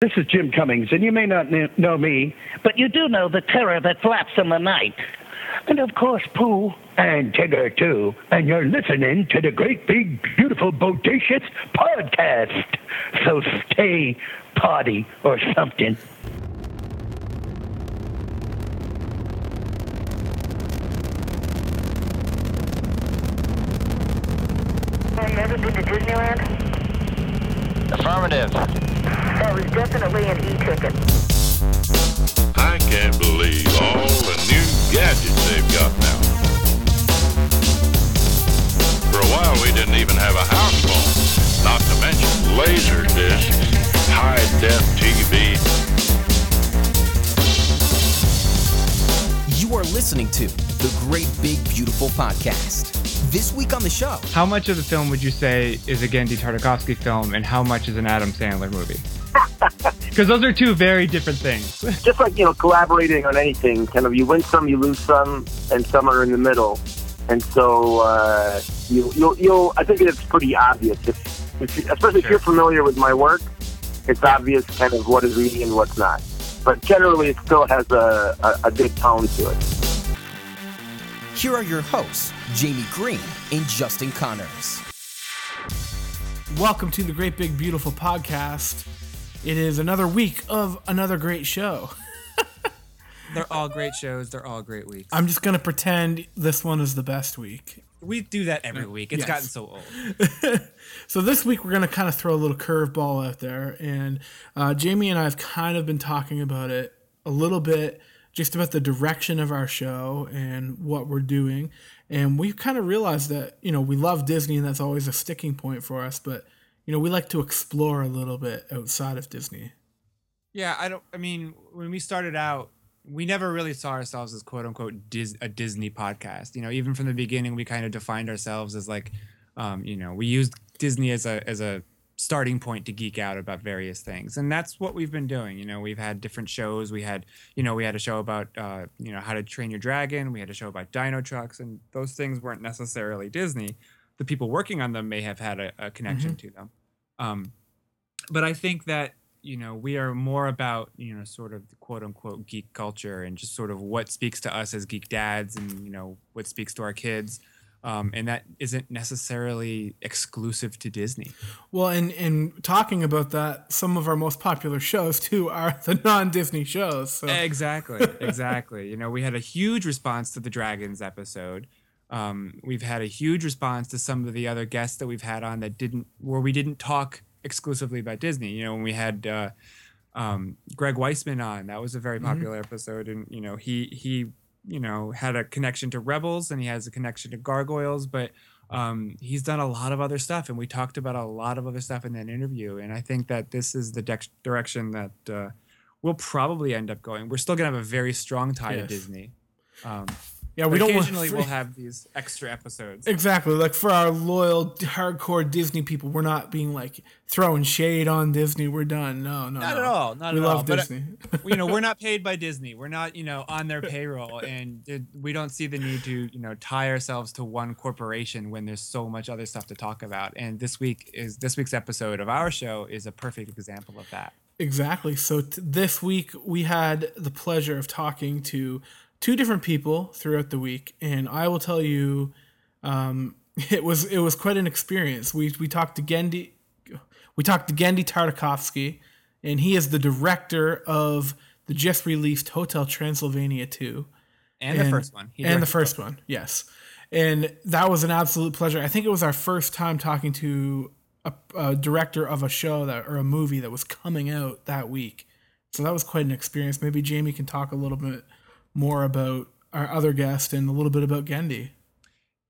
This is Jim Cummings, and you may not know me, But you do know the terror that flaps in the night. and of course, Pooh, and Tigger, too. And you're listening to the Great Big Beautiful Bodacious Podcast. So stay potty or something. Have you ever been to Disneyland? Affirmative. That was definitely an e-ticket. I can't believe all the new gadgets they've got now. For a while, we didn't even have a house phone, not to mention laser discs, high def TV. You are listening to the Great Big Beautiful Podcast. This week on the show, How much of the film would you say is a Genndy Tartakovsky film, and how much is an Adam Sandler movie? Because those are two very different things. just like you know collaborating on anything kind of you win some you lose some and some are in the middle. And so uh, you, you'll you'll I think it's pretty obvious. If, if you, especially if you're familiar with my work it's obvious kind of what is me and what's not. But generally it still has a, a, a good tone to it. Here are your hosts, Jamie Green and Justin Connors. Welcome to the Great Big Beautiful Podcast. It is another week of another great show. They're all great shows. They're all great weeks. I'm just gonna pretend this one is the best week. we do that every week. It's yes. gotten so old. So this week we're gonna kind of throw a little curveball out there, and uh, Jamie and I have kind of been talking about it a little bit, just about the direction of our show and what we're doing, and we kind of realized that you know we love Disney and that's always a sticking point for us, but you know we like to explore a little bit outside of Disney. Yeah, I don't. I mean, when we started out, we never really saw ourselves as quote unquote Dis- a Disney podcast. You know, even from the beginning, we kind of defined ourselves as like, um, you know, we used Disney as a as a starting point to geek out about various things, and that's what we've been doing. You know, we've had different shows. We had, you know, we had a show about, uh, you know, how to train your dragon. We had a show about dino trucks, and those things weren't necessarily Disney. The people working on them may have had a, a connection to them. Um, but I think that you know we are more about you know sort of the quote unquote geek culture and just sort of what speaks to us as geek dads and you know what speaks to our kids um, and that isn't necessarily exclusive to disney Well, and and talking about that, some of our most popular shows too are the non-Disney shows. So. exactly exactly you know we had a huge response to the dragons episode um, we've had a huge response to some of the other guests that we've had on that didn't where we didn't talk exclusively about disney you know when we had uh, um, greg weisman on that was a very popular episode and you know he he you know had a connection to rebels and he has a connection to gargoyles but um, he's done a lot of other stuff and we talked about a lot of other stuff in that interview. And i think that this is the dex direction that uh, we'll probably end up going. We're still going to have a very strong tie to disney. Um, yeah, we don't occasionally we'll have these extra episodes exactly like for our loyal hardcore Disney people. We're not being like throwing shade on Disney. We're done. No, no, Not no. at all. Not we at all. We love uh, Disney. you know, we're not paid by Disney. We're not, you know, on their payroll, and it- we don't see the need to, you know, tie ourselves to one corporation when there's so much other stuff to talk about. And this week is this week's episode of our show is a perfect example of that. Exactly. So t- this week we had the pleasure of talking to two different people throughout the week, and I will tell you, um, it was it was quite an experience. We we talked to Genndy, we talked to Genndy Tartakovsky, and he is the director of the just released Hotel Transylvania two. And, the first one. He and the first one, yes. And that was an absolute pleasure. I think it was our first time talking to a, a director of a show that or a movie that was coming out that week. So that was quite an experience. Maybe Jamie can talk a little bit more about our other guest and a little bit about Genndy.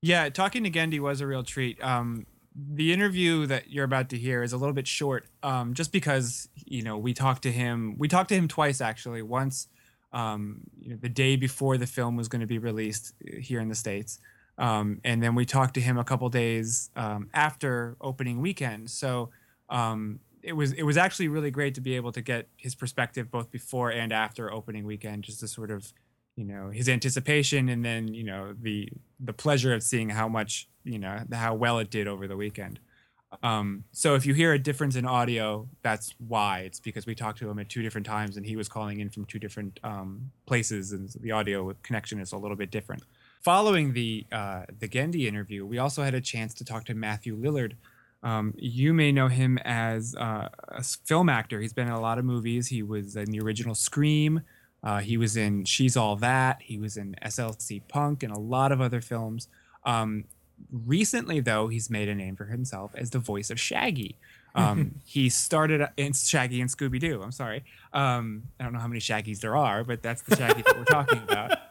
Yeah, talking to Genndy was a real treat. Um, the interview that you're about to hear is a little bit short, um, just because you know we talked to him. We talked to him twice actually. Once um, you know, the day before the film was going to be released uh, here in the states, um, and then we talked to him a couple days um, after opening weekend. So um, it was it was actually really great to be able to get his perspective both before and after opening weekend, just to sort of you know his anticipation and then you know the the pleasure of seeing how much you know how well it did over the weekend Um, so if you hear a difference in audio, that's why. It's because we talked to him at two different times, and he was calling in from two different um, places, and the audio connection is a little bit different. Following the uh, the Genndy interview, we also had a chance to talk to Matthew Lillard. Um, you may know him as uh, a film actor. He's been in a lot of movies. He was in the original Scream. Uh, he was in She's All That. He was in SLC Punk and a lot of other films. Um, recently, though, he's made a name for himself as the voice of Shaggy. Um, he started in Shaggy and Scooby Doo. I'm sorry. Um, I don't know how many Shaggies there are, but that's the Shaggy that we're talking about.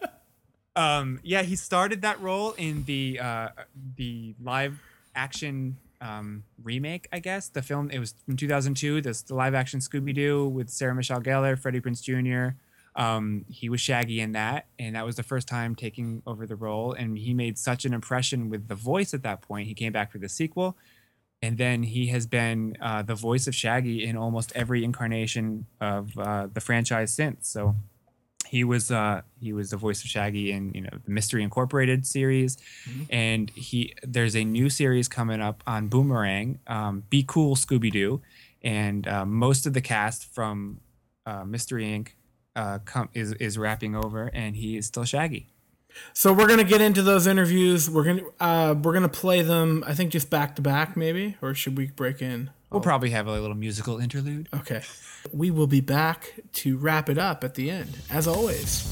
Um, yeah, he started that role in the uh, the live action um, remake, I guess. The film it was from 2002. This the live action Scooby Doo with Sarah Michelle Gellar, Freddie Prinze Jr. Um, he was Shaggy in that, and that was the first time taking over the role. And he made such an impression with the voice at that point. He came back for the sequel, and then he has been uh, the voice of Shaggy in almost every incarnation of uh, the franchise since. So he was uh, he was the voice of Shaggy in you know the Mystery Incorporated series, and he there's a new series coming up on Boomerang, um, Be Cool Scooby Doo, and uh, most of the cast from uh, Mystery Inc. Uh, com- is is wrapping over, and he is still Shaggy. So we're gonna get into those interviews. We're gonna uh, we're gonna play them. I think just back to back, maybe, or should we break in? We'll probably have a little musical interlude. Okay. We will be back to wrap it up at the end, as always.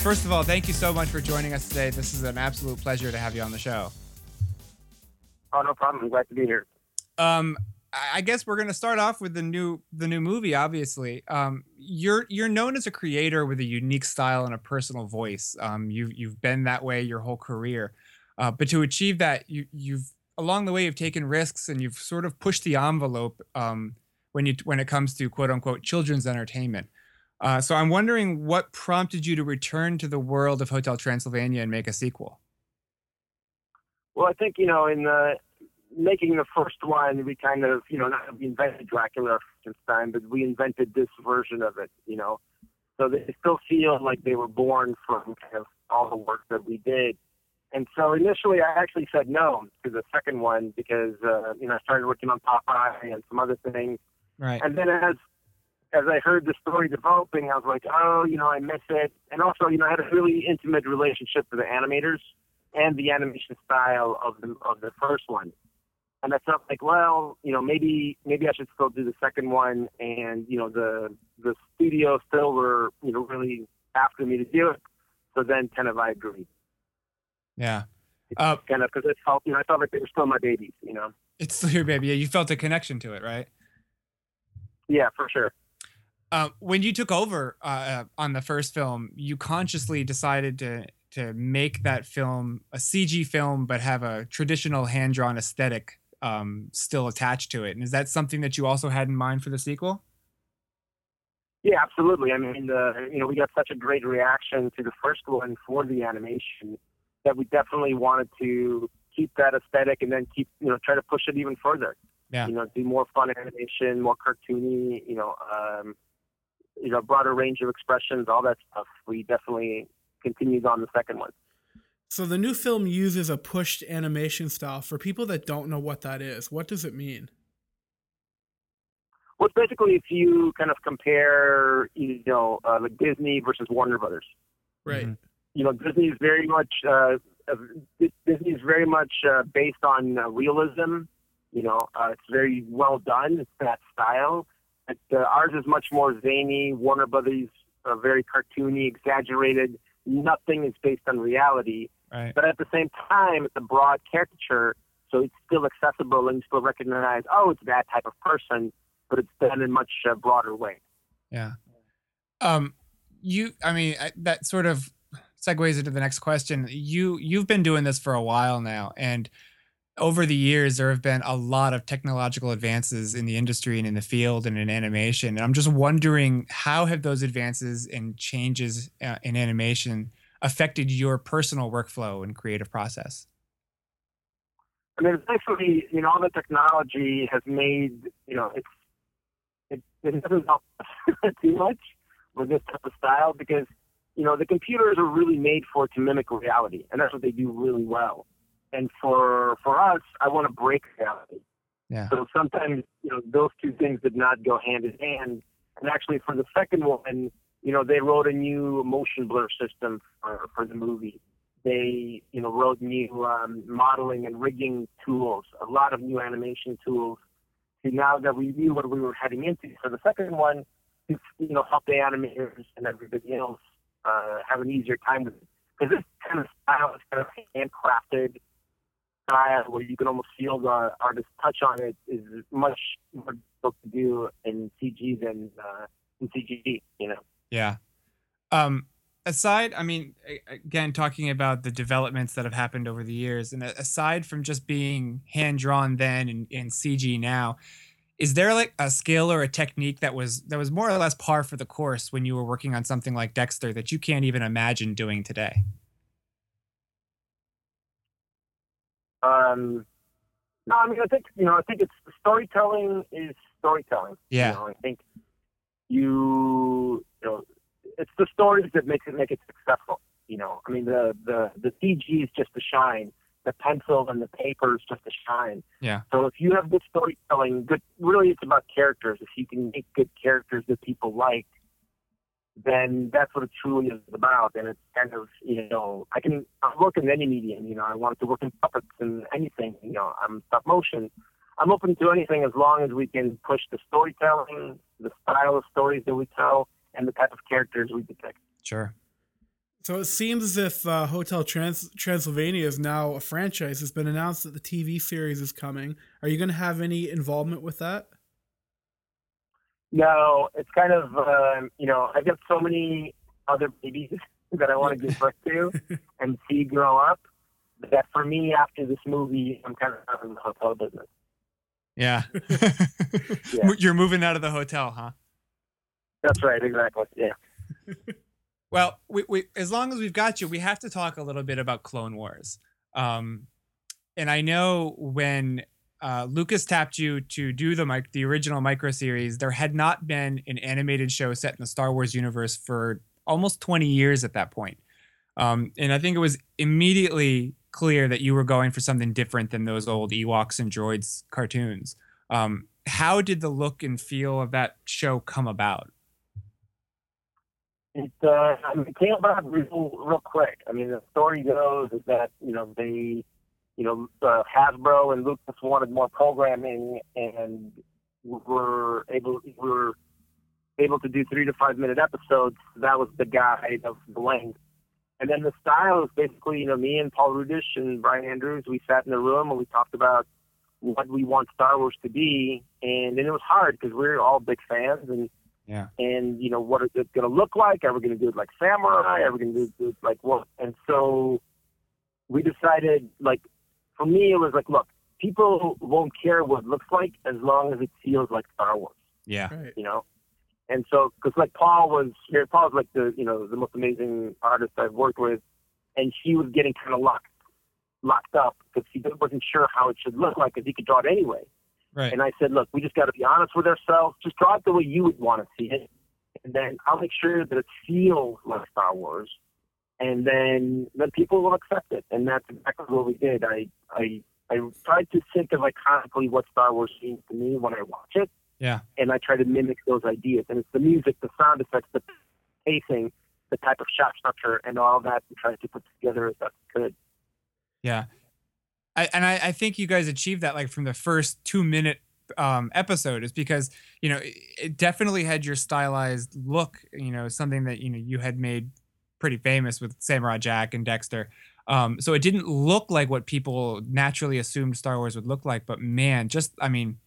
First of all, thank you so much for joining us today. This is an absolute pleasure to have you on the show. Oh, no problem. I'm glad to be here. Um, I guess we're gonna start off with the new the new movie. Obviously, um, you're you're known as a creator with a unique style and a personal voice. Um, you've you've been that way your whole career, uh, but to achieve that, you you've along the way you've taken risks and you've sort of pushed the envelope um, when you when it comes to quote unquote children's entertainment. Uh, so I'm wondering what prompted you to return to the world of Hotel Transylvania and make a sequel. Well, I think you know, in the making the first one, we kind of you know not we invented Dracula or Frankenstein, but we invented this version of it. You know, so they still feel like they were born from kind of all the work that we did. And so initially, I actually said no to the second one because uh, you know I started working on Popeye and some other things. Right. And then as as I heard the story developing, I was like, oh, you know, I miss it. And also, you know, I had a really intimate relationship with the animators and the animation style of the of the first one. And I felt like, well, you know, maybe maybe I should still do the second one. And you know, the the studio still were, you know, really after me to do it. So then, kind of, I agreed. Yeah. Uh, kind of because it felt, you know, I felt like they were still my babies. You know. It's still your baby. Yeah, you felt a connection to it, right? Yeah, for sure. Uh, when you took over uh, on the first film, you consciously decided to to make that film a CG film, but have a traditional hand drawn aesthetic um, still attached to it. And is that something that you also had in mind for the sequel? Yeah, absolutely. I mean, the you know we got such a great reaction to the first one for the animation that we definitely wanted to keep that aesthetic and then keep you know try to push it even further. Yeah. You know, do more fun animation, more cartoony. You know, um, you know, broader range of expressions, all that stuff. We definitely continued on the second one. So the new film uses a pushed animation style. For people that don't know what that is, what does it mean? Well, it's basically if you kind of compare, you know, uh, like Disney versus Warner Brothers. Right. You know, Disney is very much uh, uh, Disney is very much uh, based on uh, realism. You know, uh, it's very well done. It's that style. But, uh, ours is much more zany. Warner Brothers are very cartoony, exaggerated. Nothing is based on reality. Right. But at the same time, it's a broad caricature, so it's still accessible and you still recognize, oh, it's that type of person, but it's done in a much uh, broader way. Yeah. Um, you, I mean, I- that sort of segues into the next question. You, you've been doing this for a while now, and over the years, there have been a lot of technological advances in the industry and in the field and in animation. And I'm just wondering, how have those advances and changes uh, in animation affected your personal workflow and creative process? I mean, essentially, you know, all the technology has made, you know, it's it, it doesn't help too much with this type of style because, you know, the computers are really made for to mimic reality, and that's what they do really well. and for for us, I want to break reality. Yeah. So sometimes, you know, those two things did not go hand in hand. And actually, for the second one, you know, they wrote a new motion blur system for, for the movie. They, you know, wrote new um, modeling and rigging tools, a lot of new animation tools. So now that we knew what we were heading into, so the second one, to, you know, help the animators and everybody else uh, have an easier time with it. Because this kind of style is kind of handcrafted style where you can almost feel the artist's touch on it is much more difficult to do in CG than uh, in CG, you know. Yeah. Um, aside, I mean, again, talking about the developments that have happened over the years, and aside from just being hand drawn then and, and CG now, is there like a skill or a technique that was that was more or less par for the course when you were working on something like Dexter that you can't even imagine doing today? Um, no, I mean, I think you know, I think it's storytelling is storytelling. Yeah. You know, I think you, you know, it's the stories that make it make it successful. You know, I mean, the the the CG is just a shine. The pencil and the paper is just a shine. Yeah. So if you have good storytelling, good, really, it's about characters. If you can make good characters that people like, then that's what it truly is about. And it's kind of, you know, I can I work in any medium. You know, I wanted to work in puppets and anything. You know, I'm stop motion. I'm open to anything as long as we can push the storytelling, the style of stories that we tell, and the type of characters we depict. Sure. So it seems as if uh, Hotel Trans- Transylvania is now a franchise. It's been announced that the TV series is coming. Are you going to have any involvement with that? No, it's kind of, um, you know, I've got so many other babies that I want to give birth to and see grow up that for me, after this movie, I'm kind of out of the hotel business. Yeah. Yeah. You're moving out of the hotel, huh? That's right, exactly. Yeah. Well, we, we as long as we've got you, we have to talk a little bit about Clone Wars. Um, and I know when uh, Lucas tapped you to do the mic- the original micro series, there had not been an animated show set in the Star Wars universe for almost 20 years at that point. Um, and I think it was immediately clear that you were going for something different than those old Ewoks and droids cartoons. Um, how did the look and feel of that show come about? It, uh, I mean, about real, real quick. I mean, the story goes is that, you know, they, you know, uh, Hasbro and Lucas wanted more programming and we were able, we were able to do three to five minute episodes. That was the guide of the length. And then the style is basically, you know, me and Paul Rudish and Bryan Andrews, we sat in the room and we talked about what we want Star Wars to be. And then it was hard because we're all big fans and, Yeah. and you know what is it going to look like? Are we going to do it like Samurai? Are we going to do it like what? And so we decided, like, for me, it was like, look, people won't care what it looks like as long as it feels like Star Wars, Yeah. Right. you know. And so, because like Paul was here, Paul's like the you know the most amazing artist I've worked with, and he was getting kind of locked locked up because he wasn't sure how it should look like because he could draw it anyway. Right. And I said, look, we just got to be honest with ourselves. Just draw it the way you would want to see it. And then I'll make sure that it feels like Star Wars. And then then people will accept it. And that's exactly what we did. I I I tried to think of iconically what Star Wars means to me when I watch it. Yeah. And I try to mimic those ideas. And it's the music, the sound effects, the pacing, the type of shot structure, and all that we tried to put together as best we could. Yeah. I, and I, I think you guys achieved that like from the first two minute um, episode is because, you know, it, it definitely had your stylized look, you know, something that, you know, you had made pretty famous with Samurai Jack and Dexter. Um, so it didn't look like what people naturally assumed Star Wars would look like. But man, just, I mean,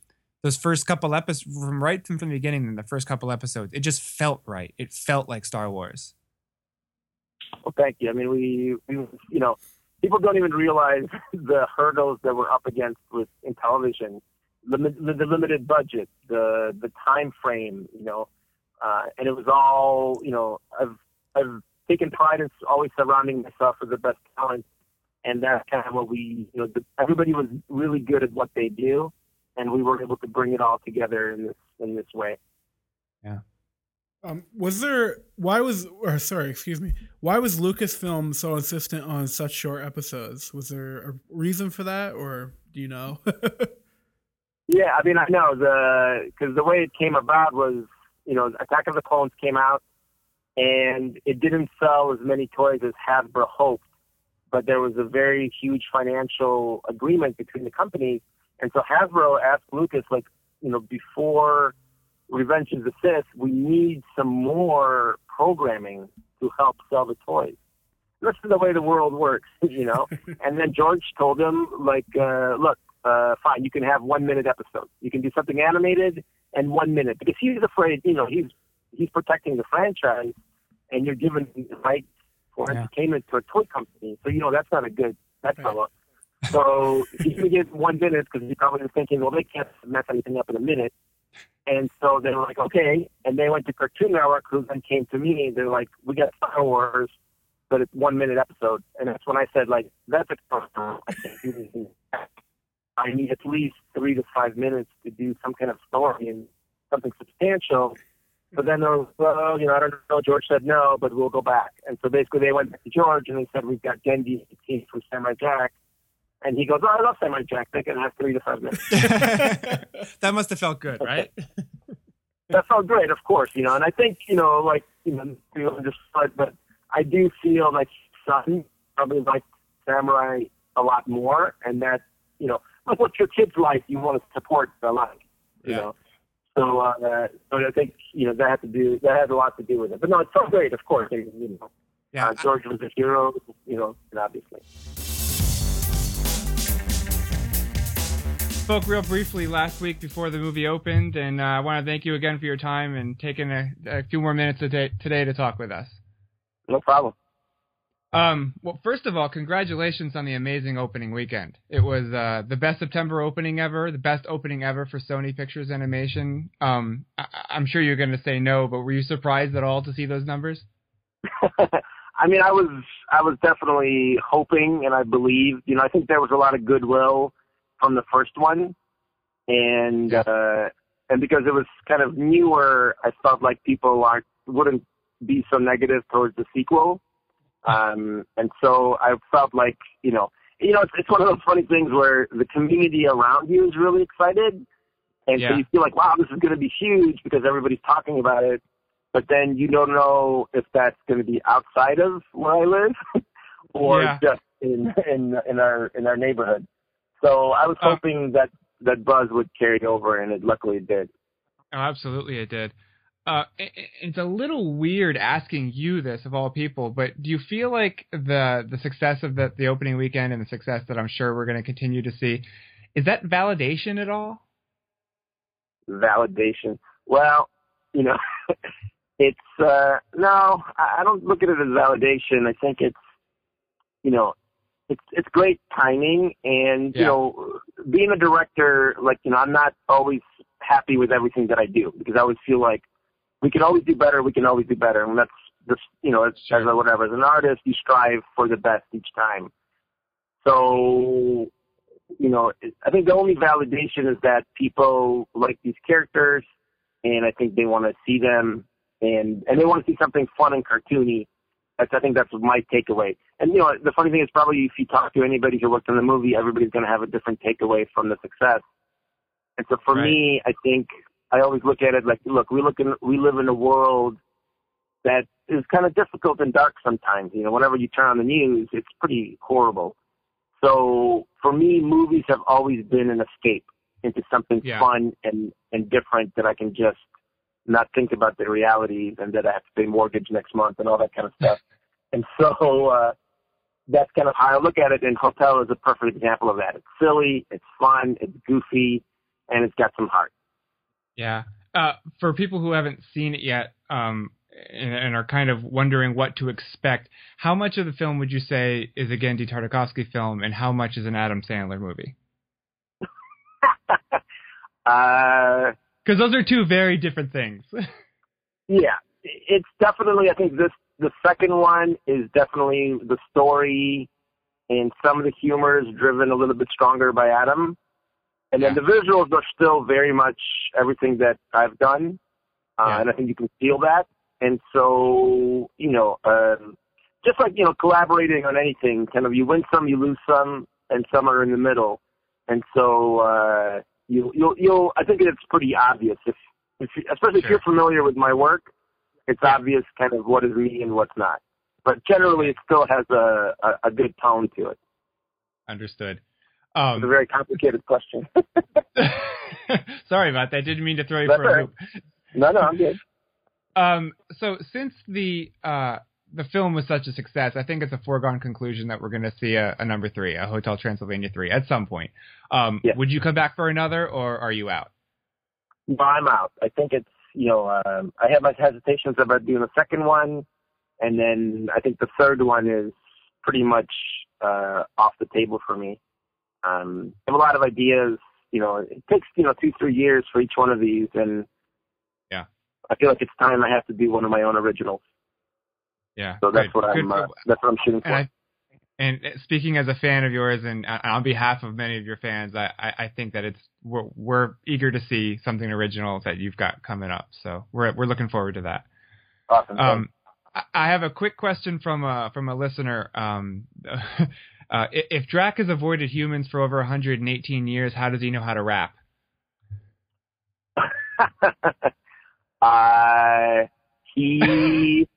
those first couple episodes from right from, from the beginning, in the first couple episodes, it just felt right. It felt like Star Wars. Well, thank you. I mean, we, we, you know, people don't even realize the hurdles that we're up against with in television, the, the, limited budget, the the time frame, you know, uh, and it was all, you know, I've I've taken pride in always surrounding myself with the best talent, and that's kind of what we, you know, the, everybody was really good at what they do, and we were able to bring it all together in this in this way. Um, was there why was or sorry, excuse me, why was Lucasfilm so insistent on such short episodes? Was there a reason for that, or do you know? Yeah, I mean, I know the because the way it came about was, you know, Attack of the Clones came out, and it didn't sell as many toys as Hasbro hoped, but there was a very huge financial agreement between the companies, and so Hasbro asked Lucas, like, you know, before Revenge of the Sith, we need some more programming to help sell the toys. This is the way the world works, you know. and then George told him, like, uh, look, uh, fine, you can have one minute episodes. You can do something animated and one minute because he's afraid, you know, he's he's protecting the franchise, and you're giving the rights for Yeah. entertainment to a toy company. So you know that's not a good that's that fellow. So he's gonna get one minute because he probably was thinking, well, they can't mess anything up in a minute. And so they were like, okay. And they went to Cartoon Network, who then came to me. They're like, we got Star Wars, but it's one minute episode. And that's when I said, like, that's a I need at least three to five minutes to do some kind of story and something substantial. But then there was, well, you know, I don't know. George said no, but we'll go back. And so basically they went back to George and they said, we've got Genndy team from Samurai Jack. And he goes, oh, I love Samurai Jack. They can have three to five minutes. that must have felt good, right? that felt great, of course, you know. And I think, you know, like, you know, understood, but I do feel like son probably like Samurai a lot more. And that, you know, like what your kids like, you want to support their like, you Yeah. know. So, uh, so I think, you know, that had to do, that had a lot to do with it. But no, it's so great, of course. You know, Yeah. uh, George was a hero, you know, and obviously. Spoke real briefly last week before the movie opened, and uh, I want to thank you again for your time and taking a, a few more minutes today, today to talk with us. No problem. Um, well, first of all, congratulations on the amazing opening weekend. It was uh, the best September opening ever, the best opening ever for Sony Pictures Animation. Um, I- I'm sure you're going to say no, but were you surprised at all to see those numbers? I mean, I was I was definitely hoping, and I believed. You know, I think there was a lot of goodwill from the first one, and uh, and because it was kind of newer, I felt like people aren't wouldn't be so negative towards the sequel. Um, and so I felt like you know, you know, it's, it's one of those funny things where the community around you is really excited, and Yeah. so you feel like, wow, this is going to be huge because everybody's talking about it but then you don't know if that's going to be outside of where I live or Yeah. just in in in our in our neighborhood. So I was Um, hoping that that buzz would carry over, and it luckily did. Oh, absolutely, it did. Uh, i- i- it's a little weird asking you this of all people, but do you feel like the the success of the the opening weekend and the success that I'm sure we're going to continue to see is that validation at all? Validation. Well, you know, it's uh no, I I don't look at it as validation. I think it's you know, it's it's great timing and you know, being a director, like, you know, I'm not always happy with everything that I do because I always feel like we can always do better, we can always do better. And that's just you know, as, as a whatever. As an artist you strive for the best each time. So you know, I think the only validation is that people like these characters, and I think they want to see them, and and they want to see something fun and cartoony. That's I think that's my takeaway. And you know, the funny thing is probably if you talk to anybody who worked on the movie, everybody's going to have a different takeaway from the success. And so for Right. me, I think I always look at it like, look, we look in, we live in a world that is kind of difficult and dark sometimes. You know, whenever you turn on the news, it's pretty horrible. So for me, movies have always been an escape into something Yeah. fun and, and different that I can just not think about the realities and that I have to pay mortgage next month and all that kind of stuff. and so, uh, that's kind of how I look at it. And Hotel is a perfect example of that. It's silly, it's fun, it's goofy, and it's got some heart. Yeah. Uh, for people who haven't seen it yet, um, and, and are kind of wondering what to expect, how much of the film would you say is a Genndy Tartakovsky film, and how much is an Adam Sandler movie? Uh, Because those are two very different things. Yeah, it's definitely. I think this the second one is definitely the story, and some of the humor is driven a little bit stronger by Adam, and then Yeah. the visuals are still very much everything that I've done, uh, Yeah. and I think you can feel that. and so you know, um, just like you know, collaborating on anything, kind of you win some, you lose some, and some are in the middle, and so uh, you you'll you'll I think it's pretty obvious if, if you, especially if you're familiar with my work, it's obvious kind of what is me and what's not. But generally, it still has a a, a good tone to it. Understood. It's a Um, very complicated question. sorry about that. I didn't mean to throw you That's for a loop. no, no, I'm good. Um, so since the uh, the film was such a success, I think it's a foregone conclusion that we're going to see a, a number three, a Hotel Transylvania three, at some point. Um, Yeah. Would you come back for another, or are you out? No, I'm out. I think it's you know um, I have my hesitations about doing a second one, and then I think the third one is pretty much uh, off the table for me. Um, I have a lot of ideas. You know, it takes you know two three years for each one of these, and Yeah. I feel like it's time I have to do one of my own originals. Yeah. So that's good, what. I'm uh, that's what I'm shooting for. And I, and speaking as a fan of yours, and uh, on behalf of many of your fans, I, I, I think that it's we're, we're eager to see something original that you've got coming up. So we're we're looking forward to that. awesome. Um, I- I have a quick question from a from a listener. Um, uh, if Drac has avoided humans for over 118 years, how does he know how to rap? uh, he,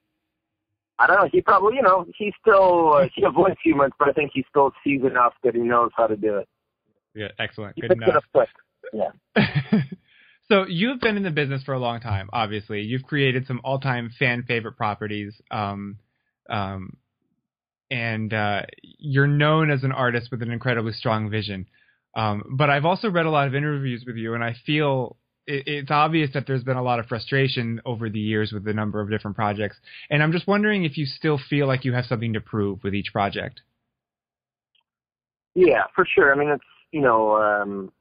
I don't know. He probably, you know, he still uh, he avoids humans, but I think he still sees enough that he knows how to do it. Yeah, excellent. He Good enough. Yeah. so you've been in the business for a long time. Obviously, you've created some all-time fan favorite properties. Um, um, and uh, you're known as an artist with an incredibly strong vision. Um, but I've also read a lot of interviews with you, and I feel it, it's obvious that there's been a lot of frustration over the years with the number of different projects. And I'm just wondering if you still feel like you have something to prove with each project. Yeah, for sure. I mean, it's you know, um,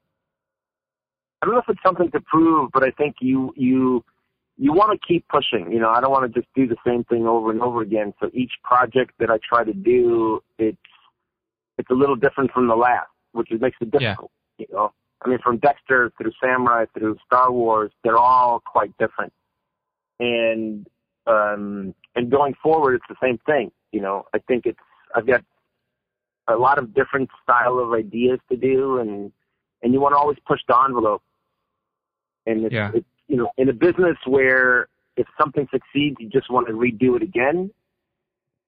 I don't know if it's something to prove, but I think you you you want to keep pushing. You know, I don't want to just do the same thing over and over again. So each project that I try to do, it's it's a little different from the last, which makes it difficult. Yeah. difficult. You know, I mean, from Dexter through Samurai through Star Wars, they're all quite different. And um, and going forward, it's the same thing. You know, I think it's I've got a lot of different style of ideas to do, and and you want to always push the envelope. And it's, Yeah. it's you know in a business where if something succeeds, you just want to redo it again.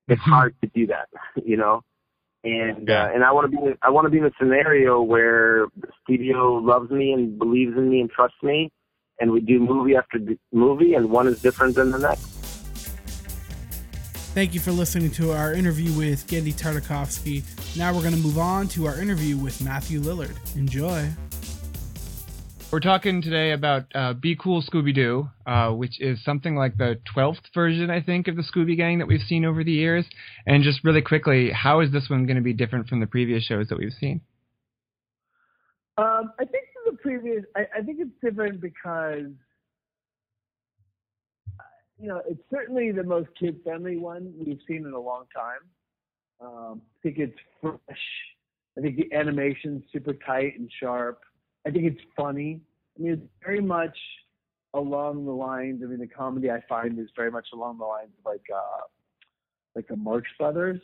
It's hard to do that, you know. And Yeah. uh, and I want to be I want to be in a scenario where the studio loves me and believes in me and trusts me, and we do movie after d- movie, and one is different than the next. Thank you for listening to our interview with Genndy Tartakovsky. Now we're going to move on to our interview with Matthew Lillard. Enjoy. We're talking today about uh, Be Cool Scooby Doo, uh, which is something like the 12th version, I think, of the Scooby Gang that we've seen over the years. And just really quickly, how is this one going to be different from the previous shows that we've seen? Um, I think the previous, I, I think it's different because, you know, it's certainly the most kid friendly one we've seen in a long time. Um, I think it's fresh. I think the animation's super tight and sharp. I think it's funny. I mean, it's very much along the lines. I mean, the comedy I find is very much along the lines of like, uh, like the Marx Brothers.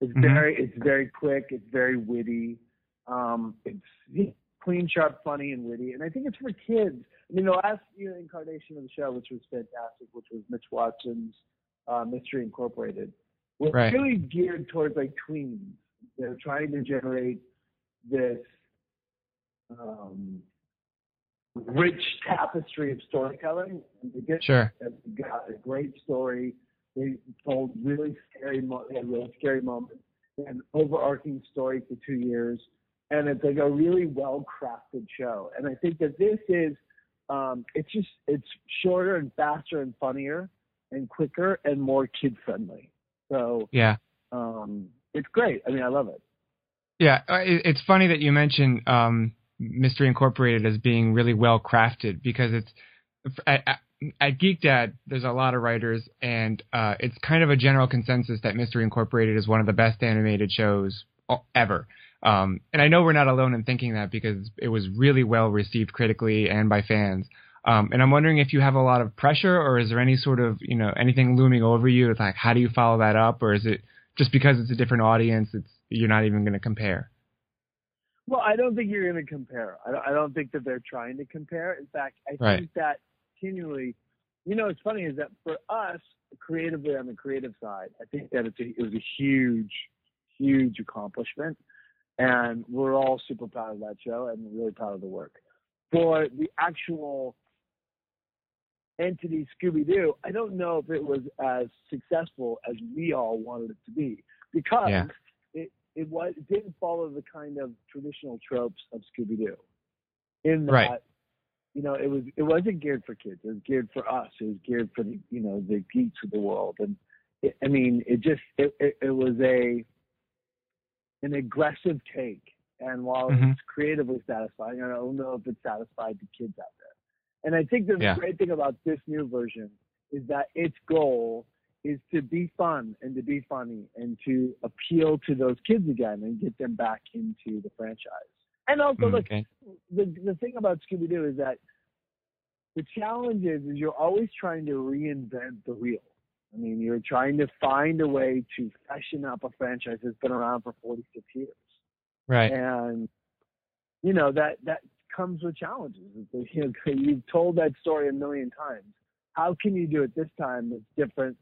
It's Mhm. very, it's very quick. It's very witty. Um, it's clean, sharp, funny, and witty. And I think it's for kids. I mean, the last you know, incarnation of the show, which was fantastic, which was Mitch Watson's uh, Mystery Incorporated, was Right. really geared towards like tweens. They're trying to generate this um, rich tapestry of storytelling. And they get Sure. have got a great story. They told really scary, mo- they had really scary moments, and overarching story for two years, and it's like a really well crafted show. And I think that this is, um, it's just it's shorter and faster and funnier and quicker and more kid friendly. So Yeah. um, it's great. I mean, I love it. Yeah, uh, it's funny that you mentioned um, Mystery Incorporated as being really well crafted because it's at, at, Geek Dad. There's a lot of writers, and uh, it's kind of a general consensus that Mystery Incorporated is one of the best animated shows ever. Um, and I know we're not alone in thinking that because it was really well received critically and by fans. Um, and I'm wondering if you have a lot of pressure, or is there any sort of you know anything looming over you? It's like how do you follow that up, or is it just because it's a different audience, it's you're not even going to compare? Well, I don't think you're going to compare. I don't, I don't think that they're trying to compare. In fact, I Right. think that continually, you know, what's funny is that for us, creatively on the creative side, I think that it's a, it was a huge, huge accomplishment, and we're all super proud of that show and really proud of the work. For the actual entity Scooby Doo, I don't know if it was as successful as we all wanted it to be because Yeah. It was it didn't follow the kind of traditional tropes of Scooby Doo. In that, Right. you know, it was it wasn't geared for kids. It was geared for us. It was geared for the you know the geeks of the world. And it, I mean, it just it, it, it was a an aggressive take. And while Mhm. it's creatively satisfying, I don't know if it satisfied the kids out there. And I think the Yeah. great thing about this new version is that its goal is to be fun and to be funny and to appeal to those kids again and get them back into the franchise. And also, Mm, look, okay. the the thing about Scooby Doo is that the challenge is, is you're always trying to reinvent the wheel. I mean, you're trying to find a way to fashion up a franchise that's been around for 46 years Right. and you know that that comes with challenges. You know, you've told that story a million times. How can you do it this time that's different?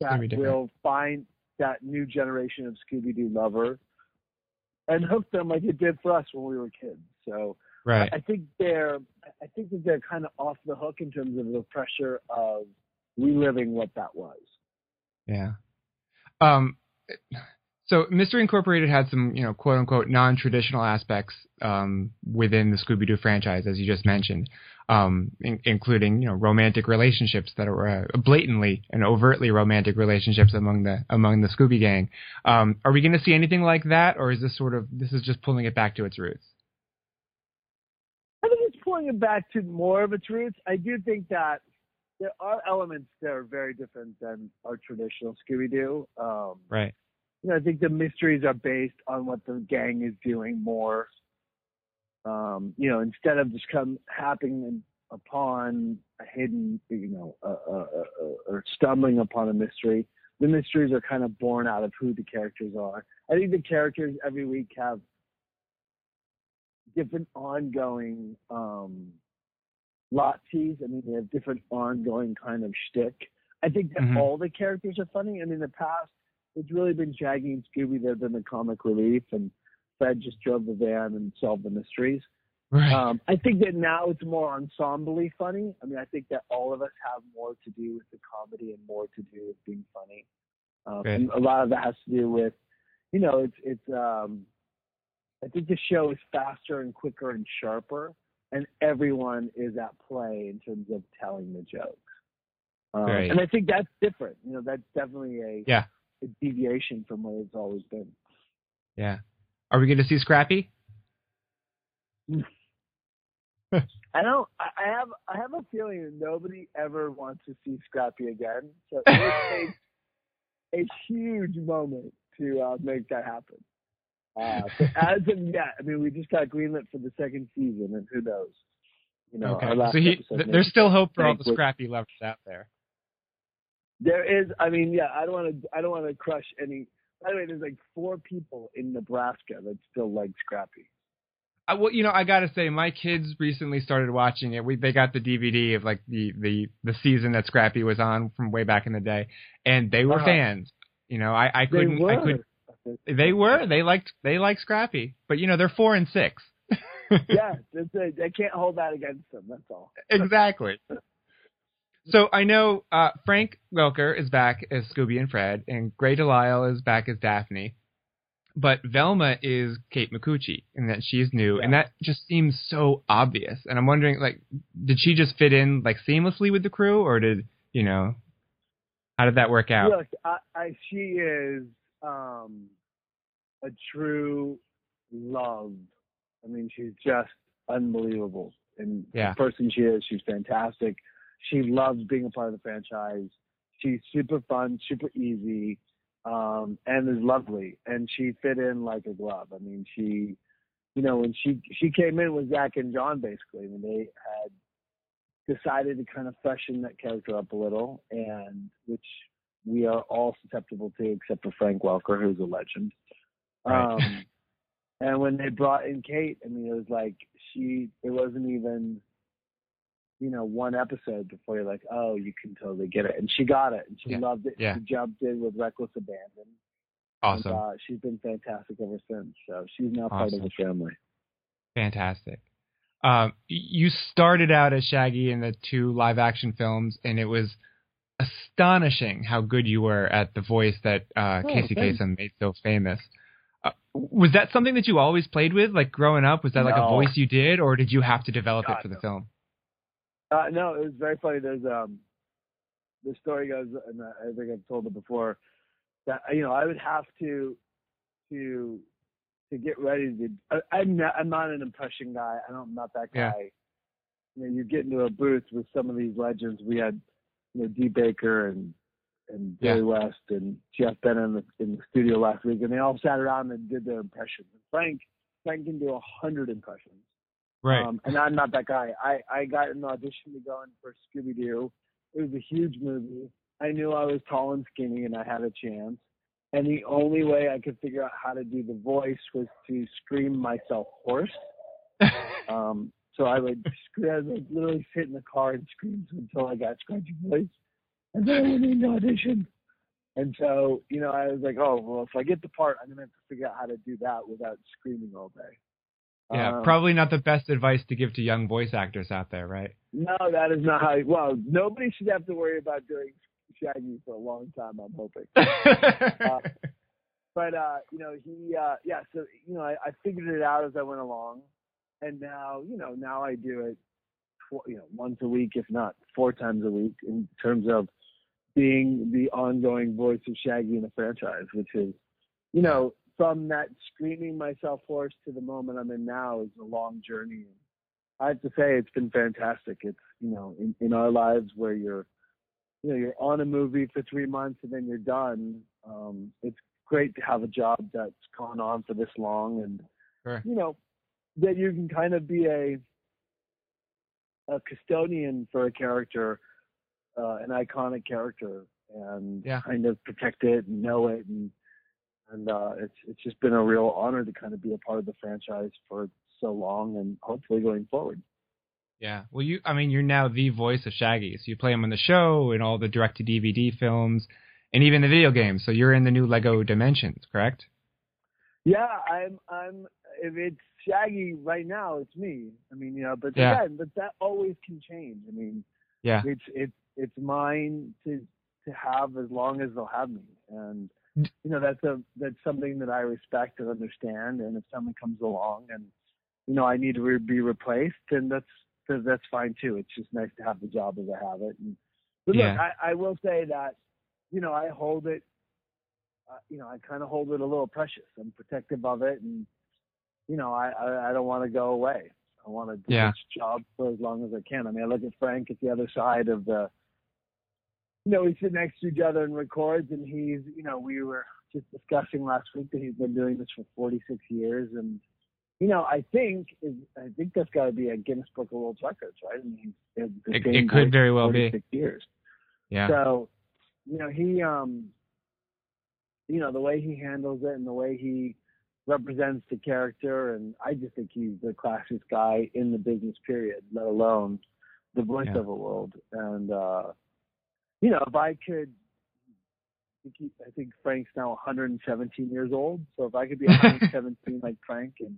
That will find that new generation of Scooby Doo lover and hook them like it did for us when we were kids. So Right. I think they're I think that they're kind of off the hook in terms of the pressure of reliving what that was. Yeah. Um, so Mystery Incorporated had some, you know, quote unquote non-traditional aspects um, within the Scooby-Doo franchise, as you just mentioned, um, in- including, you know, romantic relationships that are uh, blatantly and overtly romantic relationships among the among the Scooby Gang. Um, are we going to see anything like that, or is this sort of this is just pulling it back to its roots? I think it's pulling it back to more of its roots. I do think that there are elements that are very different than our traditional Scooby Doo. Um, Right. you know, I think the mysteries are based on what the gang is doing more. Um, you know, instead of just come happening upon a hidden, you know, uh, uh, uh, or stumbling upon a mystery, the mysteries are kind of born out of who the characters are. I think the characters every week have different ongoing um, lazzi. I mean, they have different ongoing kind of shtick. I think that Mhm. all the characters are funny. And in the past, it's really been Shaggy and Scooby that have been the comic relief, and Fred just drove the van and solved the mysteries. Right. Um, I think that now it's more ensemble funny. I mean, I think that all of us have more to do with the comedy and more to do with being funny. Um, Right. and a lot of that has to do with, you know, it's it's. Um, I think the show is faster and quicker and sharper, and everyone is at play in terms of telling the jokes. Um, Right. And I think that's different. You know, that's definitely a, Yeah. a deviation from what it's always been. Yeah. Are we going to see Scrappy? I don't. I have. I have a feeling that nobody ever wants to see Scrappy again. So it takes a huge moment to uh, make that happen. Uh, but as of yet, I mean, we just got greenlit for the second season, and who knows? You know, okay. So he, th- there's still hope for all the Scrappy lovers out there. There is. I mean, yeah. I don't want to. I don't want to crush any. By the way, there's like four people in Nebraska that still like Scrappy. I, well, you know, I gotta say, my kids recently started watching it. We they got the DVD of like the the the season that Scrappy was on from way back in the day, and they were Uh-huh. fans. You know, I I couldn't I could they were they liked they liked Scrappy, but you know they're four and six. yeah, that's it. I can't hold that against them. That's all. exactly. So I know uh, Frank Welker is back as Scooby and Fred, and Grey DeLisle is back as Daphne. But Velma is Kate Micucci, and that she's new, and that just seems so obvious. And I'm wondering, like, did she just fit in like seamlessly with the crew, or did you know, how did that work out? Look, I, I, she is um, a true love. I mean, she's just unbelievable. And Yeah. the person she is, she's fantastic. She loves being a part of the franchise. She's super fun, super easy, um, and is lovely. And she fit in like a glove. I mean, she, you know, when she she came in with Zach and John, basically, when they had decided to kind of freshen that character up a little, and which we are all susceptible to, except for Frank Welker, who's a legend. Right. Um, and when they brought in Kate, I mean, it was like she. It wasn't even, you know, one episode before you're like, oh, you can totally get it, and she got it, and she Yeah. loved it. Yeah. She jumped in with reckless abandon. Awesome. And, uh, she's been fantastic ever since. So she's now part of the family. Fantastic. Um, you started out as Shaggy in the two live action films, and it was astonishing how good you were at the voice that uh, Oh, Casey thanks. Kasem made so famous. Uh, was that something that you always played with, like growing up? Was that like a voice you did, or did you have to develop God, it for the no. film? Uh, no, it was very funny. There's um, the story goes, and I think I've told it before, that you know I would have to to to get ready to. I, I'm not, I'm not an impression guy. I don't, I'm not that guy. Yeah. You know, you get into a booth with some of these legends. We had, you know, D. Baker and and Billy Yeah. West and Jeff Bennett in the, in the studio last week, and they all sat around and did their impressions. And Frank Frank can do a hundred impressions. Right. Um, and I'm not that guy. I, I got an audition to go in for Scooby Doo. It was a huge movie. I knew I was tall and skinny and I had a chance. And the only way I could figure out how to do the voice was to scream myself hoarse. Um, so I would, scream, I would literally sit in the car and scream until I got scratchy voice. And then I went into audition. And so, you know, I was like, oh, well, if I get the part, I'm going to have to figure out how to do that without screaming all day. Yeah, Um, probably not the best advice to give to young voice actors out there, right? No, that is not how. Well, nobody should have to worry about doing Shaggy for a long time. I'm hoping. Uh, but uh, you know, he, uh, yeah. So you know, I, I figured it out as I went along, and now you know, now I do it, tw- you know, once a week, if not four times a week, in terms of being the ongoing voice of Shaggy in the franchise, which is, you know, from that screaming myself hoarse to the moment I'm in now is a long journey. I have to say it's been fantastic. It's you know in, in our lives where you're you know you're on a movie for three months and then you're done. Um, it's great to have a job that's gone on for this long and Sure. you know that you can kind of be a a custodian for a character, uh, an iconic character, and Yeah. kind of protect it and know it and and uh, it's it's just been a real honor to kind of be a part of the franchise for so long and hopefully going forward. Yeah. Well, you, I mean, you're now the voice of Shaggy. So you play him on the show and all the direct to DVD films and even the video games. So you're in the new Lego Dimensions, correct? Yeah, I'm I'm if it's Shaggy right now, it's me. I mean, you know, but Yeah. again, but that always can change. I mean, Yeah. it's it's it's mine to to have as long as they'll have me, and you know that's a that's something that I respect and understand. And if someone comes along and you know I need to re- be replaced, then that's that's fine too. It's just nice to have the job as I have it. And, but look, Yeah. I, I will say that you know I hold it. Uh, you know, I kind of hold it a little precious. I'm protective of it, and you know, I I, I don't want to go away. I want to do Yeah. this job for as long as I can. I mean, I look at Frank at the other side of the. You know, we sit next to each other and records, and he's, you know, we were just discussing last week that he's been doing this for 46 years, and you know, I think is I think that's got to be a Guinness Book of World Records, right? I mean, It- it could very well be. 46 Years. Yeah. So, you know, he, um, you know, the way he handles it and the way he represents the character, and I just think he's the classiest guy in the business period, let alone the voiceover world. And uh, you know, if I could, I think, he, I think Frank's now 117 years old, so if I could be 117 like Frank and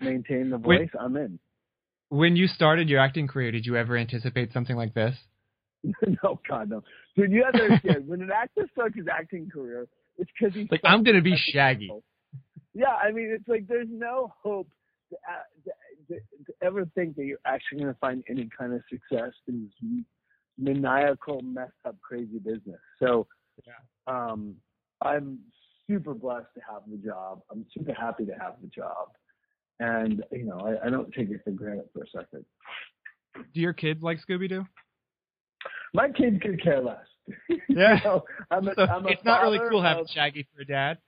maintain the voice, I'm in. When you started your acting career, did you ever anticipate something like this? no, God, no. Dude, you have to understand, when an actor starts his acting career, it's because he's Like, I'm gonna be Shaggy. Yeah, I mean, it's like there's no hope to, uh, to, to, to ever think that you're actually going to find any kind of success in this maniacal, messed up, crazy business. So, um, I'm super blessed to have the job. I'm super happy to have the job. And, you know, I, I don't take it for granted for a second. Do your kids like Scooby Doo? My kids could care less. Yeah. You know, I'm a, So I'm a it's not really cool having of- Shaggy for a dad.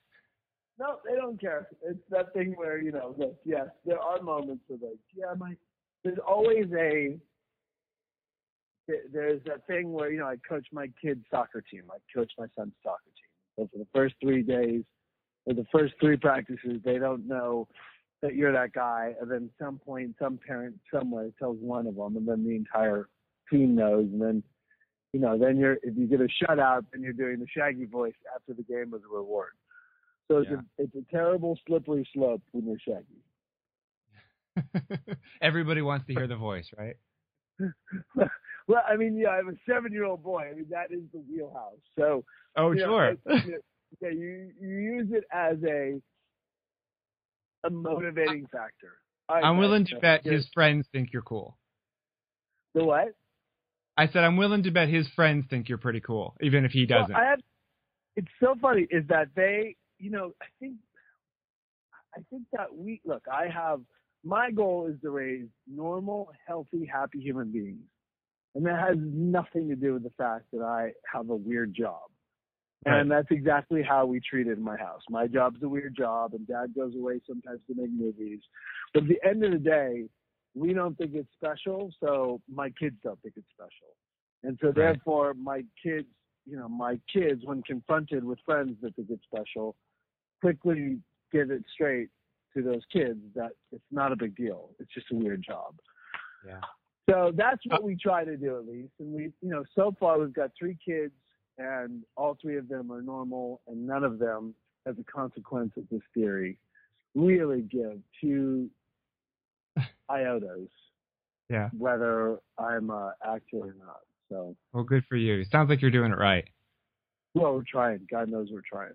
No, they don't care. It's that thing where you know, like, yes, there are moments of like, yeah, my. There's always a. th- there's that thing where you know I coach my kid's soccer team. I coach my son's soccer team. So for the first three days, or the first three practices, they don't know that you're that guy. And then some point, some parent somewhere tells one of them, and then the entire team knows. And then, you know, then you're if you get a shutout, then you're doing the Shaggy voice after the game as a reward. So it's Yeah. a it's a terrible slippery slope when you're Shaggy. Everybody wants to hear the voice, right? well, I mean, yeah, I have a seven-year-old boy. I mean, that is the wheelhouse. So, Oh, you know, sure. you- yeah, you you use it as a a motivating factor. Right, I'm willing to bet his friends think you're cool. the what? I said I'm willing to bet his friends think you're pretty cool, even if he doesn't. I have, it's so funny is that they, you know, I think, I think that we look. I have my goal is to raise normal, healthy, happy human beings, and that has nothing to do with the fact that I have a weird job. And that's exactly how we treat it in my house. My job's a weird job, and Dad goes away sometimes to make movies. But at the end of the day, we don't think it's special, so my kids don't think it's special. And so Right. therefore, my kids, you know, my kids, when confronted with friends that think it's special, quickly give it straight to those kids that it's not a big deal. It's just a weird job. Yeah. So that's what uh, we try to do at least. And we, you know, so far we've got three kids, and all three of them are normal, and none of them, as a consequence of this theory, really give two iotas Yeah. whether I'm an actor or not. So, Well, good for you. Sounds like you're doing it right. well, we're trying. God knows we're trying.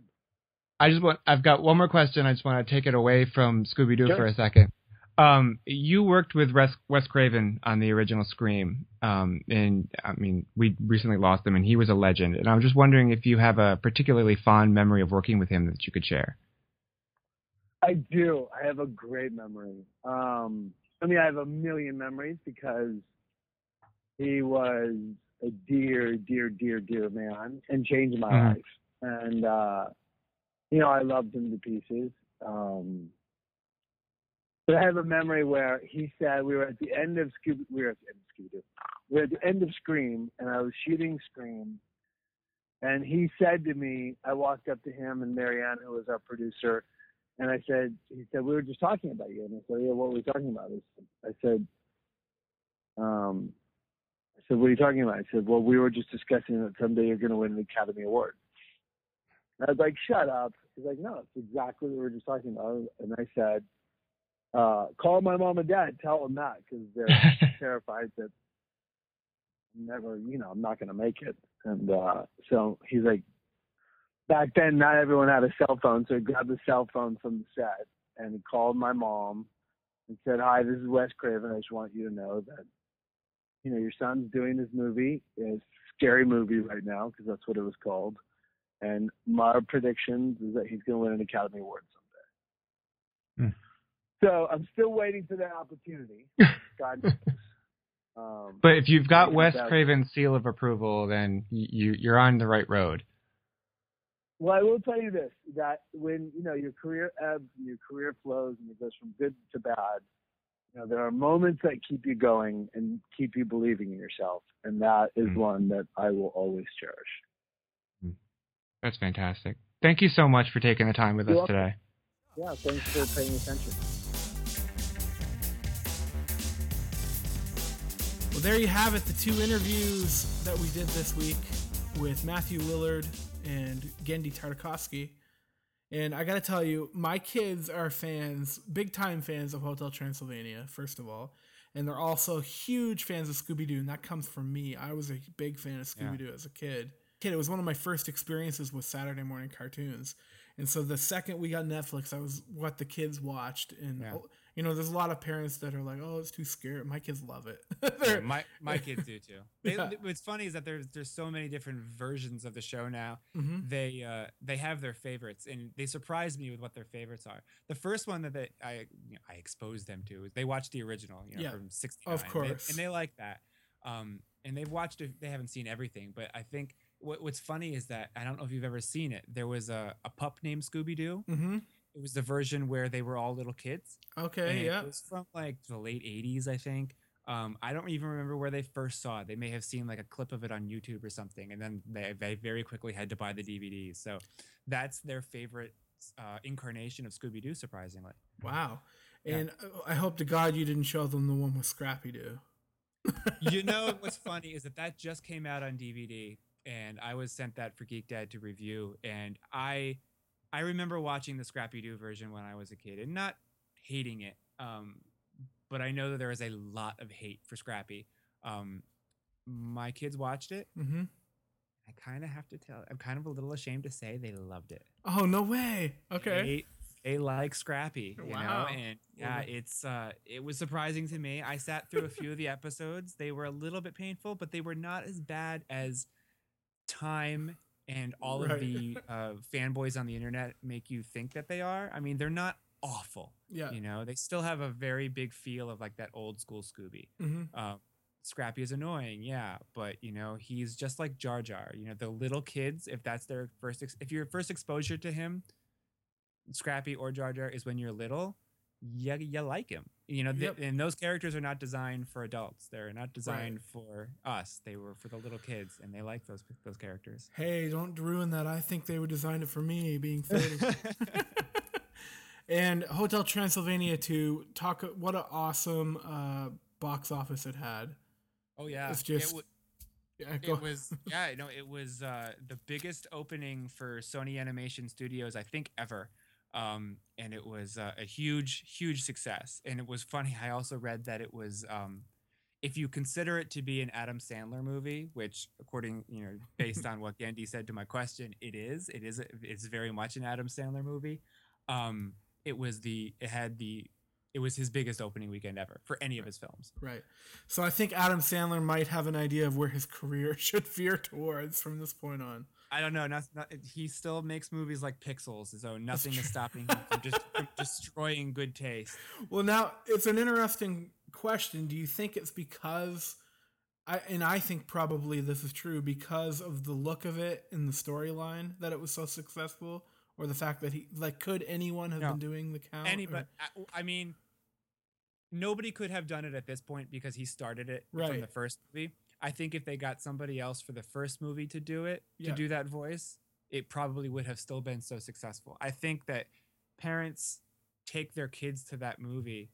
I just want. I've got one more question. I just want to take it away from Scooby Doo Sure. for a second. Um, you worked with Wes, Wes Craven on the original Scream, um, and I mean, we recently lost him, and he was a legend. And I'm just wondering if you have a particularly fond memory of working with him that you could share. I do. I have a great memory. Um, I mean, I have a million memories because he was a dear, dear, dear, dear man and changed my Mhm. life. And, uh, you know, I loved him to pieces. Um, but I have a memory where he said we were at the end of Scooby, we were at the end of Scooby. We were at the end of Scream, and I was shooting Scream. And he said to me, I walked up to him and Marianne, who was our producer, and I said, he said, we were just talking about you. And I said, yeah, what were we talking about? I said, um, I said, what are you talking about? I said, well, we were just discussing that someday you're going to win an Academy Award. And I was like, shut up. He's like, no, it's exactly what we were just talking about. And I said, uh, call my mom and dad, tell them that because they're terrified that I'm never, you know, I'm not going to make it. And uh, so he's like, back then, not everyone had a cell phone, so he grabbed the cell phone from the set and he called my mom and said, "Hi, this is Wes Craven. I just want you to know that, you know, your son's doing this movie. It's a scary movie right now because that's what it was called. And my prediction is that he's going to win an Academy Award someday. So I'm still waiting for that opportunity. God. Um, But if you've got Wes Craven's seal of approval, then you you're on the right road. Well, I will tell you this: that when you know your career ebbs and your career flows and it goes from good to bad, you know there are moments that keep you going and keep you believing in yourself, and that is one that I will always cherish. That's fantastic. Thank you so much for taking the time with You're us today. Yeah, thanks for paying attention. Well, there you have it, the two interviews that we did this week with Matthew Lillard and Genndy Tartakovsky. And I got to tell you, my kids are fans, big time fans of Hotel Transylvania, first of all. And they're also huge fans of Scooby Doo, and that comes from me. I was a big fan of Scooby Doo as a kid. Kid, it was one of my first experiences with Saturday morning cartoons. And so the second we got Netflix, that was what the kids watched. And Yeah. You know, there's a lot of parents that are like, "Oh, it's too scary." My kids love it. Yeah, my my kids do too. They, Yeah. What's funny is that there's there's so many different versions of the show now. Mhm. They uh they have their favorites, and they surprise me with what their favorites are. The first one that they, I you know, I exposed them to is they watched the original, you know, Yeah, from '69, of and they- course. and they like that. Um, and they've watched it. They haven't seen everything, but I think what, what's funny is that I don't know if you've ever seen it. There was a, a pup named Scooby Doo. Mhm. It was the version where they were all little kids. Okay, yeah. It was from like the late '80s, I think. Um, I don't even remember where they first saw it. They may have seen like a clip of it on YouTube or something, and then they, they very quickly had to buy the DVD. So that's their favorite uh, incarnation of Scooby Doo, surprisingly. Wow. And uh, I hope to God you didn't show them the one with Scrappy Doo. you know what's funny is that that just came out on DVD, and I was sent that for Geek Dad to review, and I I remember watching the Scrappy Doo version when I was a kid and not hating it. Um, but I know that there is a lot of hate for Scrappy. Um, my kids watched it. Mm-hmm. I kind of have to tell. I'm kind of a little ashamed to say they loved it. Oh no way! Okay. They, they like Scrappy, you Wow. know, and yeah, it's uh, it was surprising to me. I sat through a few of the episodes. They were a little bit painful, but they were not as bad as Time and all Right. of the uh, fanboys on the internet make you think that they are. I mean, they're not awful. Yeah. you know, they still have a very big feel of like that old school Scooby. Mhm. Um, Scrappy is annoying, yeah, but you know he's just like Jar Jar. You know the little kids, if that's their first, ex- if your first exposure to him, Scrappy or Jar Jar is when you're little, you, you like him. You know, th- and those characters are not designed for adults. They're not designed for us. They were for the little kids, and they like those those characters. Hey, don't ruin that. I think they were designed it for me, being 30. and Hotel Transylvania 2, talk what an awesome uh, box office it had. Oh yeah, It's just- it, wa- Yeah, it was yeah no it was uh, the biggest opening for Sony Animation Studios I think ever, um, and it was uh, a huge huge success. And it was funny. I also read that it was. Um, if you consider it to be an Adam Sandler movie, which, according you know, based on what Genndy said to my question, it is. It is. It's very much an Adam Sandler movie. Um, it was the. It had the. It was his biggest opening weekend ever for any of his films. Right. So I think Adam Sandler might have an idea of where his career should veer towards from this point on. I don't know. Not, not, he still makes movies like Pixels, so nothing is stopping him from, just, from destroying good taste. Well, now it's an interesting question. Do you think it's because I and I think probably this is true because of the look of it in the storyline that it was so successful or the fact that he like could anyone have No. been doing the count? Anybody, or- I, uh, I mean, nobody could have done it at this point because he started it from the first movie. I think if they got somebody else for the first movie to do it, Yeah. to do that voice, it probably would have still been so successful. I think that parents take their kids to that movie,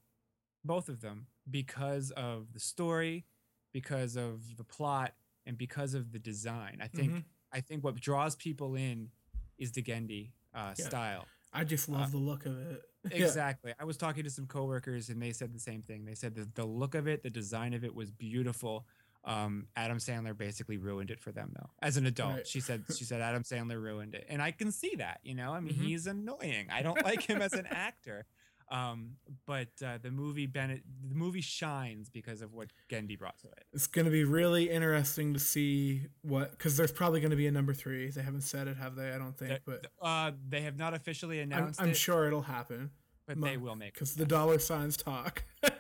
both of them, because of the story, because of the plot, and because of the design. I think Mhm. I think what draws people in is the Genndy uh, Yeah. style. I just love Uh, the look of it. Exactly. I was talking to some coworkers and they said the same thing. They said that the look of it, the design of it was beautiful. Um, Adam Sandler basically ruined it for them though. As an adult, Right. she said she said Adam Sandler ruined it, and I can see that. You know, I mean, Mhm. he's annoying. I don't like him as an actor. Um, but uh, the movie Bennett, the movie shines because of what Genndy brought to it. It's going to be really interesting to see what because there's probably going to be a number three. They haven't said it, have they? I don't think, but Uh, they have not officially I'm, announced I'm it, sure it'll happen. But they will make. because the dollar signs talk, and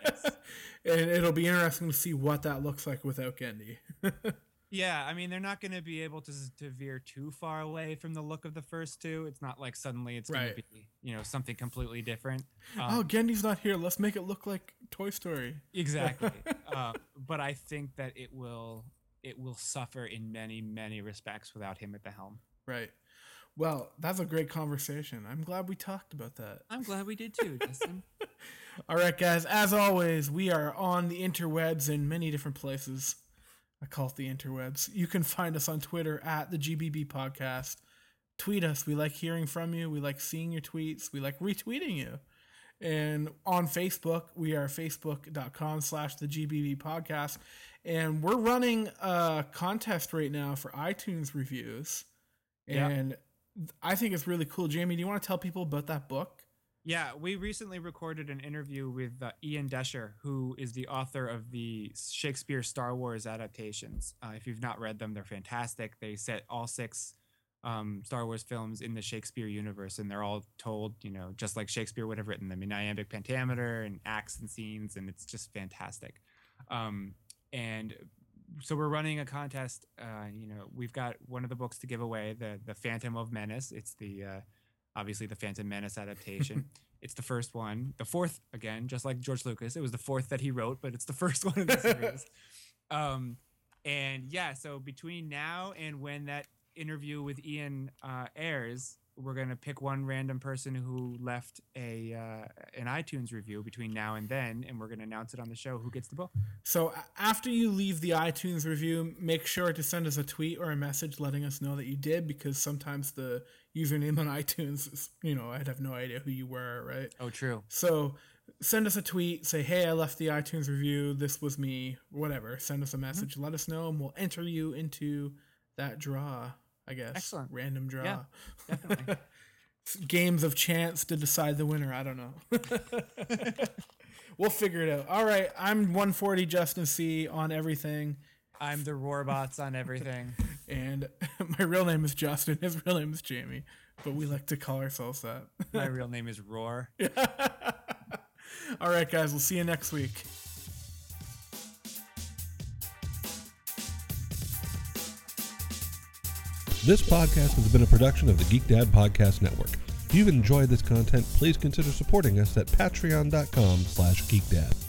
it'll be interesting to see what that looks like without Genndy. Yeah, I mean they're not going to be able to to veer too far away from the look of the first two. It's not like suddenly it's going Right. to be you know something completely different. oh, Um, Genndy's not here. Let's make it look like Toy Story. exactly. uh, but I think that it will it will suffer in many many respects without him at the helm. Right. Well, that's a great conversation. I'm glad we talked about that. I'm glad we did too, Justin. All right, guys. As always, we are on the interwebs in many different places. I call it the interwebs. You can find us on Twitter at the GBB Podcast. Tweet us. We like hearing from you. We like seeing your tweets. We like retweeting you. And on Facebook, we are facebook.com slash the GBB Podcast. And we're running a contest right now for iTunes reviews. Yeah. And I think it's really cool. Jamie, do you want to tell people about that book? Yeah, we recently recorded an interview with uh, Ian Doescher, who is the author of the Shakespeare Star Wars adaptations. Uh, if you've not read them, they're fantastic. They set all six um, Star Wars films in the Shakespeare universe, and they're all told, you know, just like Shakespeare would have written them in iambic pentameter and acts and scenes, and it's just fantastic. Um, and so we're running a contest. Uh, you know, we've got one of the books to give away, the the Phantom of Menace. It's the uh, obviously the Phantom Menace adaptation. It's the first one, the fourth again, just like George Lucas. It was the fourth that he wrote, but it's the first one in the series. Um, and yeah, so between now and when that interview with Ian uh, airs, we're gonna pick one random person who left a uh, an iTunes review between now and then, and we're gonna announce it on the show who gets the book. So after you leave the iTunes review, make sure to send us a tweet or a message letting us know that you did, because sometimes the username on iTunes is, you know, I'd have no idea who you were, right? Oh, true. So send us a tweet, say, hey, I left the iTunes review, this was me, whatever. Send us a message, let us know, and we'll enter you into that draw, I guess. Excellent. Random draw. Yeah, definitely. Games of chance to decide the winner. I don't know. we'll figure it out. All right. I'm 140 Justin C on everything. I'm the Roarbots on everything. And my real name is Justin. His real name is Jamie. But we like to call ourselves that. My real name is Roar. All right, guys. We'll see you next week. This podcast has been a production of the Geek Dad Podcast Network. If you've enjoyed this content, please consider supporting us at patreon.com slash geekdad.